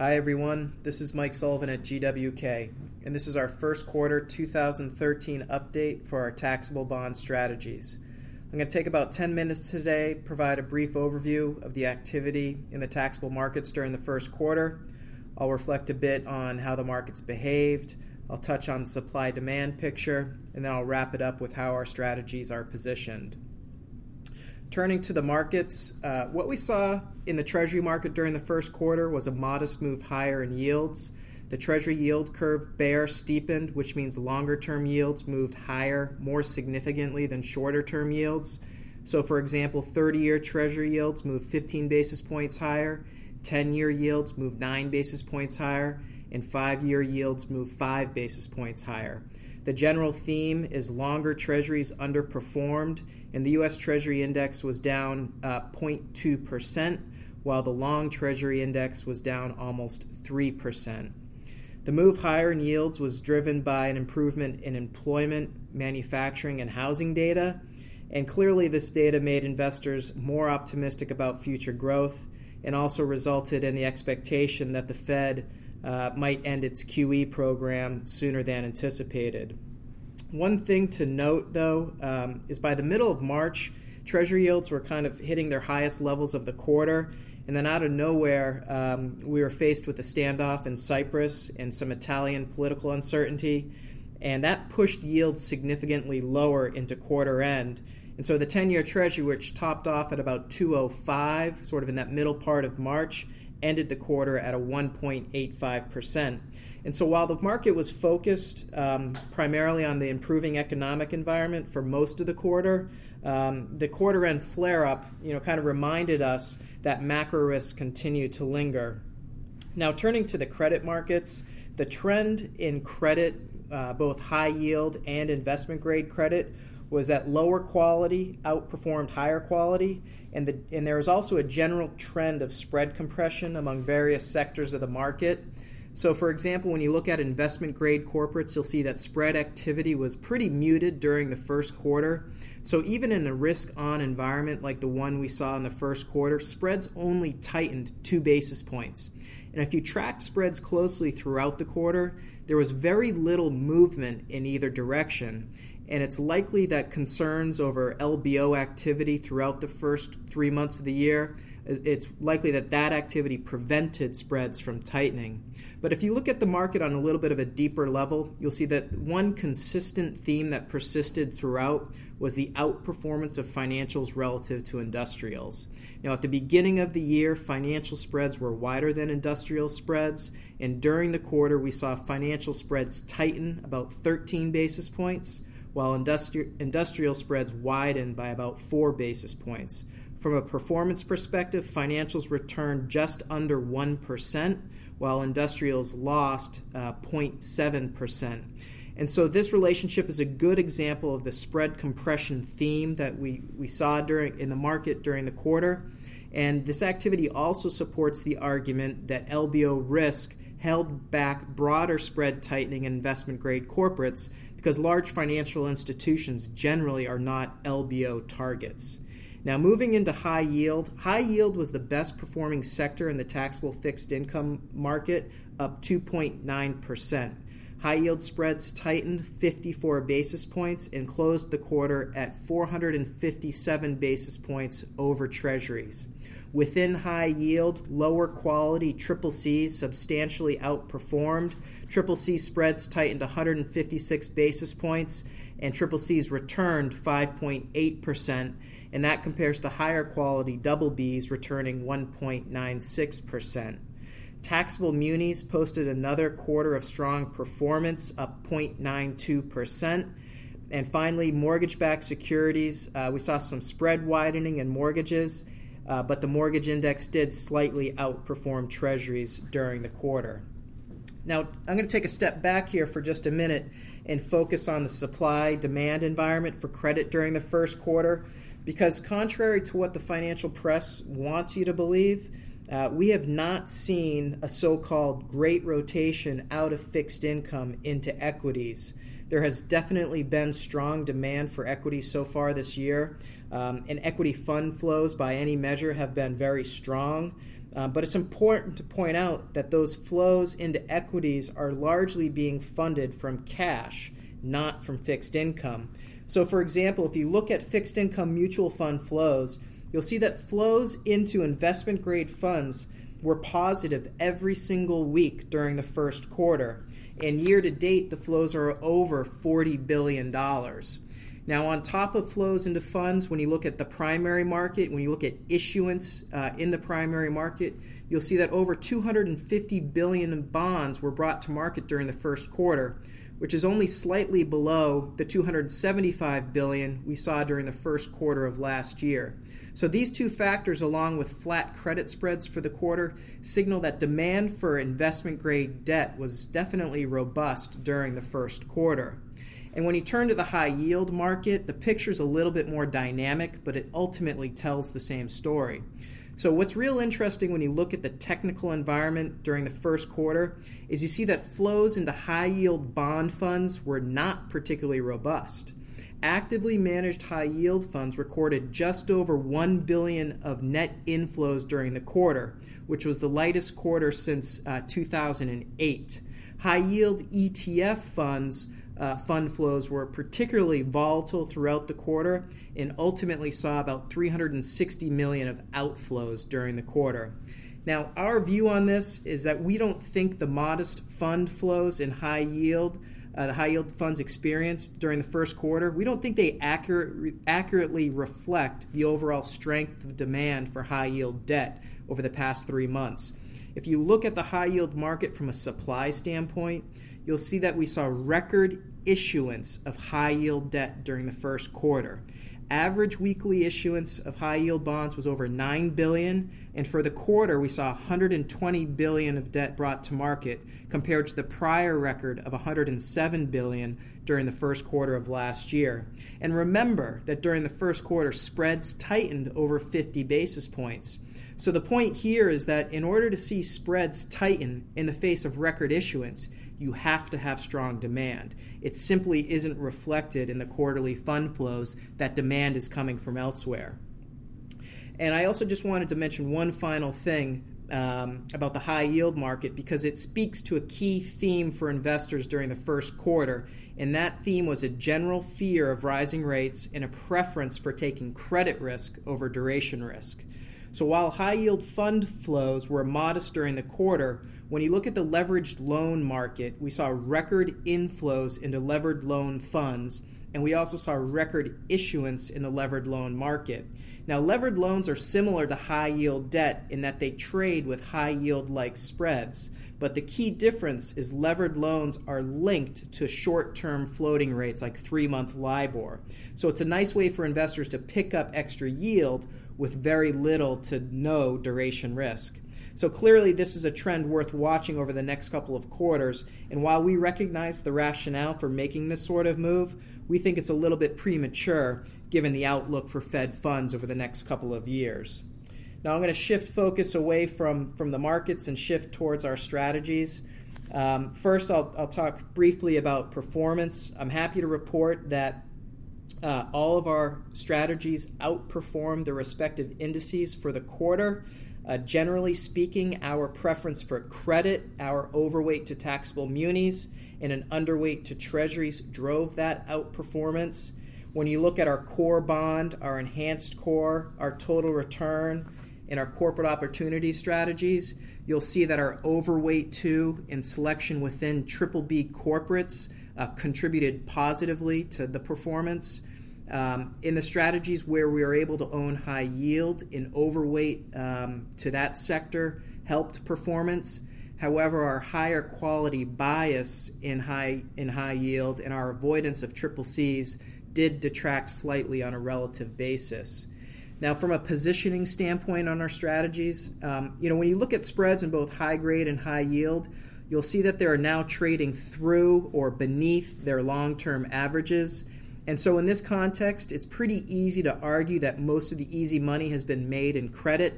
Hi, everyone. This is Mike Sullivan at GWK, and this is our first quarter 2013 update for our taxable bond strategies. I'm going to take about 10 minutes today, provide a brief overview of the activity in the taxable markets during the first quarter. I'll reflect a bit on how the markets behaved. I'll touch on the supply demand picture, and then I'll wrap it up with how our strategies are positioned. Turning to the markets, uh, what we saw in the Treasury market during the first quarter was a modest move higher in yields. The Treasury yield curve bear steepened, which means longer term yields moved higher more significantly than shorter term yields. So, for example, 30 year Treasury yields moved 15 basis points higher, 10 year yields moved 9 basis points higher, and 5 year yields moved 5 basis points higher. The general theme is longer treasuries underperformed, and the U.S. Treasury Index was down uh, 0.2%, while the long Treasury Index was down almost 3%. The move higher in yields was driven by an improvement in employment, manufacturing, and housing data. And clearly, this data made investors more optimistic about future growth and also resulted in the expectation that the Fed uh, might end its QE program sooner than anticipated. One thing to note, though, um, is by the middle of March, Treasury yields were kind of hitting their highest levels of the quarter. And then out of nowhere, um, we were faced with a standoff in Cyprus and some Italian political uncertainty. And that pushed yields significantly lower into quarter end. And so the 10 year Treasury, which topped off at about 205, sort of in that middle part of March, ended the quarter at a 1.85%. And so while the market was focused um, primarily on the improving economic environment for most of the quarter, um, the quarter end flare up you know, kind of reminded us that macro risks continue to linger. Now, turning to the credit markets, the trend in credit, uh, both high yield and investment grade credit, was that lower quality outperformed higher quality, and, the, and there was also a general trend of spread compression among various sectors of the market. So, for example, when you look at investment grade corporates, you'll see that spread activity was pretty muted during the first quarter. So, even in a risk on environment like the one we saw in the first quarter, spreads only tightened two basis points. And if you track spreads closely throughout the quarter, there was very little movement in either direction and it's likely that concerns over LBO activity throughout the first three months of the year, it's likely that that activity prevented spreads from tightening. But if you look at the market on a little bit of a deeper level, you'll see that one consistent theme that persisted throughout was the outperformance of financials relative to industrials. Now, at the beginning of the year, financial spreads were wider than industrial spreads, and during the quarter, we saw financial spreads tighten about 13 basis points while industri- industrial spreads widened by about four basis points. From a performance perspective, financials returned just under 1%, while industrials lost uh, 0.7%. And so this relationship is a good example of the spread compression theme that we, we saw during in the market during the quarter. And this activity also supports the argument that LBO risk held back broader spread tightening in investment grade corporates because large financial institutions generally are not LBO targets. Now, moving into high yield, high yield was the best performing sector in the taxable fixed income market, up 2.9%. High yield spreads tightened 54 basis points and closed the quarter at 457 basis points over treasuries. Within high yield, lower quality triple C's substantially outperformed. Triple C spreads tightened 156 basis points, and triple C's returned 5.8%, and that compares to higher quality double B's returning 1.96%. Taxable munis posted another quarter of strong performance, up 0.92%. And finally, mortgage backed securities. Uh, we saw some spread widening in mortgages uh, but the mortgage index did slightly outperform treasuries during the quarter. Now, I'm going to take a step back here for just a minute and focus on the supply demand environment for credit during the first quarter because, contrary to what the financial press wants you to believe, uh, we have not seen a so called great rotation out of fixed income into equities. There has definitely been strong demand for equities so far this year, um, and equity fund flows by any measure have been very strong. Uh, but it's important to point out that those flows into equities are largely being funded from cash, not from fixed income. So, for example, if you look at fixed income mutual fund flows, you'll see that flows into investment grade funds were positive every single week during the first quarter. And year to date, the flows are over $40 billion. Now, on top of flows into funds, when you look at the primary market, when you look at issuance uh, in the primary market, you'll see that over 250 billion in bonds were brought to market during the first quarter, which is only slightly below the 275 billion we saw during the first quarter of last year. So these two factors along with flat credit spreads for the quarter signal that demand for investment grade debt was definitely robust during the first quarter. And when you turn to the high yield market, the picture's a little bit more dynamic, but it ultimately tells the same story. So, what's real interesting when you look at the technical environment during the first quarter is you see that flows into high yield bond funds were not particularly robust. Actively managed high yield funds recorded just over 1 billion of net inflows during the quarter, which was the lightest quarter since uh, 2008. High yield ETF funds uh, fund flows were particularly volatile throughout the quarter and ultimately saw about 360 million of outflows during the quarter. Now, our view on this is that we don't think the modest fund flows in high yield, uh, the high yield funds experienced during the first quarter, we don't think they accurate, accurately reflect the overall strength of demand for high yield debt over the past three months. If you look at the high yield market from a supply standpoint, you'll see that we saw record issuance of high yield debt during the first quarter. Average weekly issuance of high yield bonds was over 9 billion, and for the quarter we saw 120 billion of debt brought to market compared to the prior record of 107 billion during the first quarter of last year. And remember that during the first quarter spreads tightened over 50 basis points. So the point here is that in order to see spreads tighten in the face of record issuance, you have to have strong demand. It simply isn't reflected in the quarterly fund flows that demand is coming from elsewhere. And I also just wanted to mention one final thing um, about the high yield market because it speaks to a key theme for investors during the first quarter. And that theme was a general fear of rising rates and a preference for taking credit risk over duration risk. So while high yield fund flows were modest during the quarter, when you look at the leveraged loan market, we saw record inflows into levered loan funds, and we also saw record issuance in the levered loan market. Now, levered loans are similar to high yield debt in that they trade with high yield like spreads, but the key difference is levered loans are linked to short term floating rates like three month LIBOR. So it's a nice way for investors to pick up extra yield with very little to no duration risk. So clearly, this is a trend worth watching over the next couple of quarters. And while we recognize the rationale for making this sort of move, we think it's a little bit premature given the outlook for Fed funds over the next couple of years. Now, I'm going to shift focus away from, from the markets and shift towards our strategies. Um, first, I'll, I'll talk briefly about performance. I'm happy to report that uh, all of our strategies outperformed the respective indices for the quarter. Uh, generally speaking, our preference for credit, our overweight to taxable munis, and an underweight to treasuries drove that outperformance. When you look at our core bond, our enhanced core, our total return, and our corporate opportunity strategies, you'll see that our overweight to and selection within triple B corporates uh, contributed positively to the performance. Um, in the strategies where we are able to own high yield, in overweight um, to that sector helped performance. However, our higher quality bias in high in high yield and our avoidance of triple C's did detract slightly on a relative basis. Now, from a positioning standpoint on our strategies, um, you know when you look at spreads in both high grade and high yield, you'll see that they are now trading through or beneath their long-term averages and so, in this context, it's pretty easy to argue that most of the easy money has been made in credit.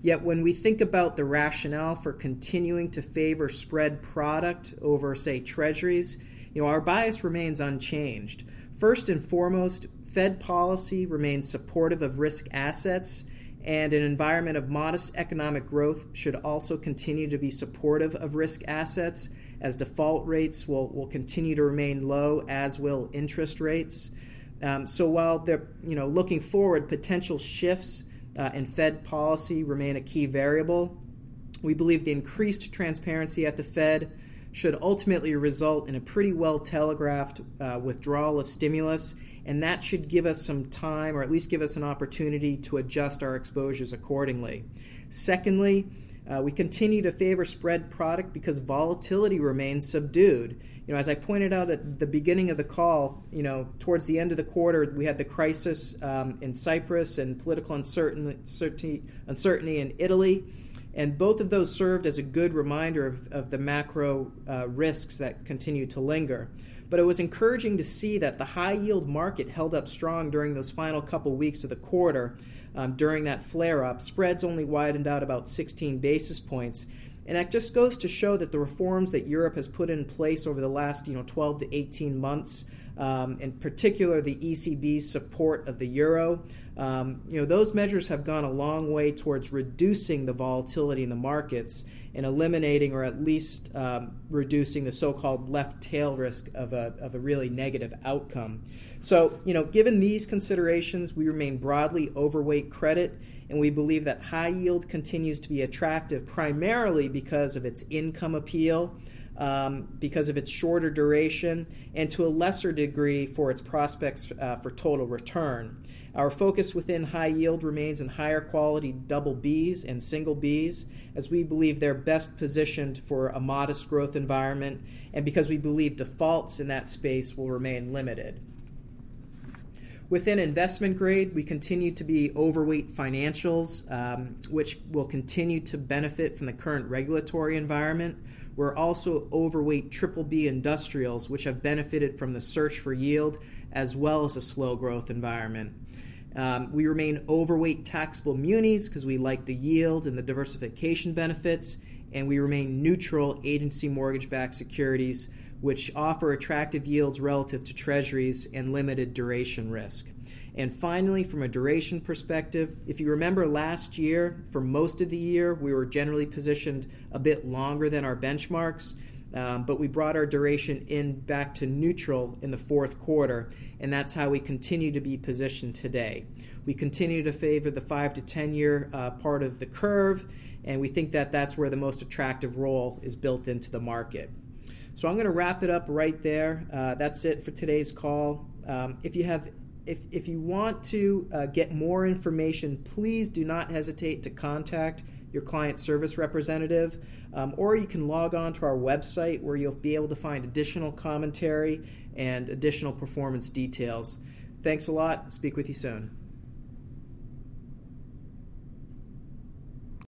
Yet, when we think about the rationale for continuing to favor spread product over, say, treasuries, you know, our bias remains unchanged. First and foremost, Fed policy remains supportive of risk assets, And an environment of modest economic growth should also continue to be supportive of risk assets, as default rates will, will continue to remain low, as will interest rates. Um, so while they're you know looking forward, potential shifts uh, in Fed policy remain a key variable. We believe the increased transparency at the Fed should ultimately result in a pretty well telegraphed uh, withdrawal of stimulus, and that should give us some time, or at least give us an opportunity to adjust our exposures accordingly. Secondly, uh, we continue to favor spread product because volatility remains subdued. You know, as I pointed out at the beginning of the call, you know, towards the end of the quarter, we had the crisis um, in Cyprus and political uncertainty, uncertainty in Italy. And both of those served as a good reminder of, of the macro uh, risks that continue to linger. But it was encouraging to see that the high yield market held up strong during those final couple weeks of the quarter. Um, during that flare up, spreads only widened out about 16 basis points. And that just goes to show that the reforms that Europe has put in place over the last you know, 12 to 18 months, um, in particular the ECB's support of the euro, um, you know, those measures have gone a long way towards reducing the volatility in the markets and eliminating or at least um, reducing the so-called left tail risk of a, of a really negative outcome. So, you know, given these considerations, we remain broadly overweight credit, and we believe that high yield continues to be attractive primarily because of its income appeal. Um, because of its shorter duration, and to a lesser degree for its prospects uh, for total return. Our focus within high yield remains in higher quality double Bs and single Bs, as we believe they're best positioned for a modest growth environment, and because we believe defaults in that space will remain limited. Within investment grade, we continue to be overweight financials, um, which will continue to benefit from the current regulatory environment. We're also overweight triple B industrials, which have benefited from the search for yield as well as a slow growth environment. Um, we remain overweight taxable munis because we like the yield and the diversification benefits, and we remain neutral agency mortgage backed securities, which offer attractive yields relative to treasuries and limited duration risk. And finally, from a duration perspective, if you remember last year, for most of the year, we were generally positioned a bit longer than our benchmarks. Um, but we brought our duration in back to neutral in the fourth quarter, and that's how we continue to be positioned today. We continue to favor the five to 10 year uh, part of the curve, and we think that that's where the most attractive roll is built into the market. So I'm going to wrap it up right there. Uh, that's it for today's call. Um, if you have if, if you want to uh, get more information, please do not hesitate to contact your client service representative, um, or you can log on to our website where you'll be able to find additional commentary and additional performance details. Thanks a lot. Speak with you soon.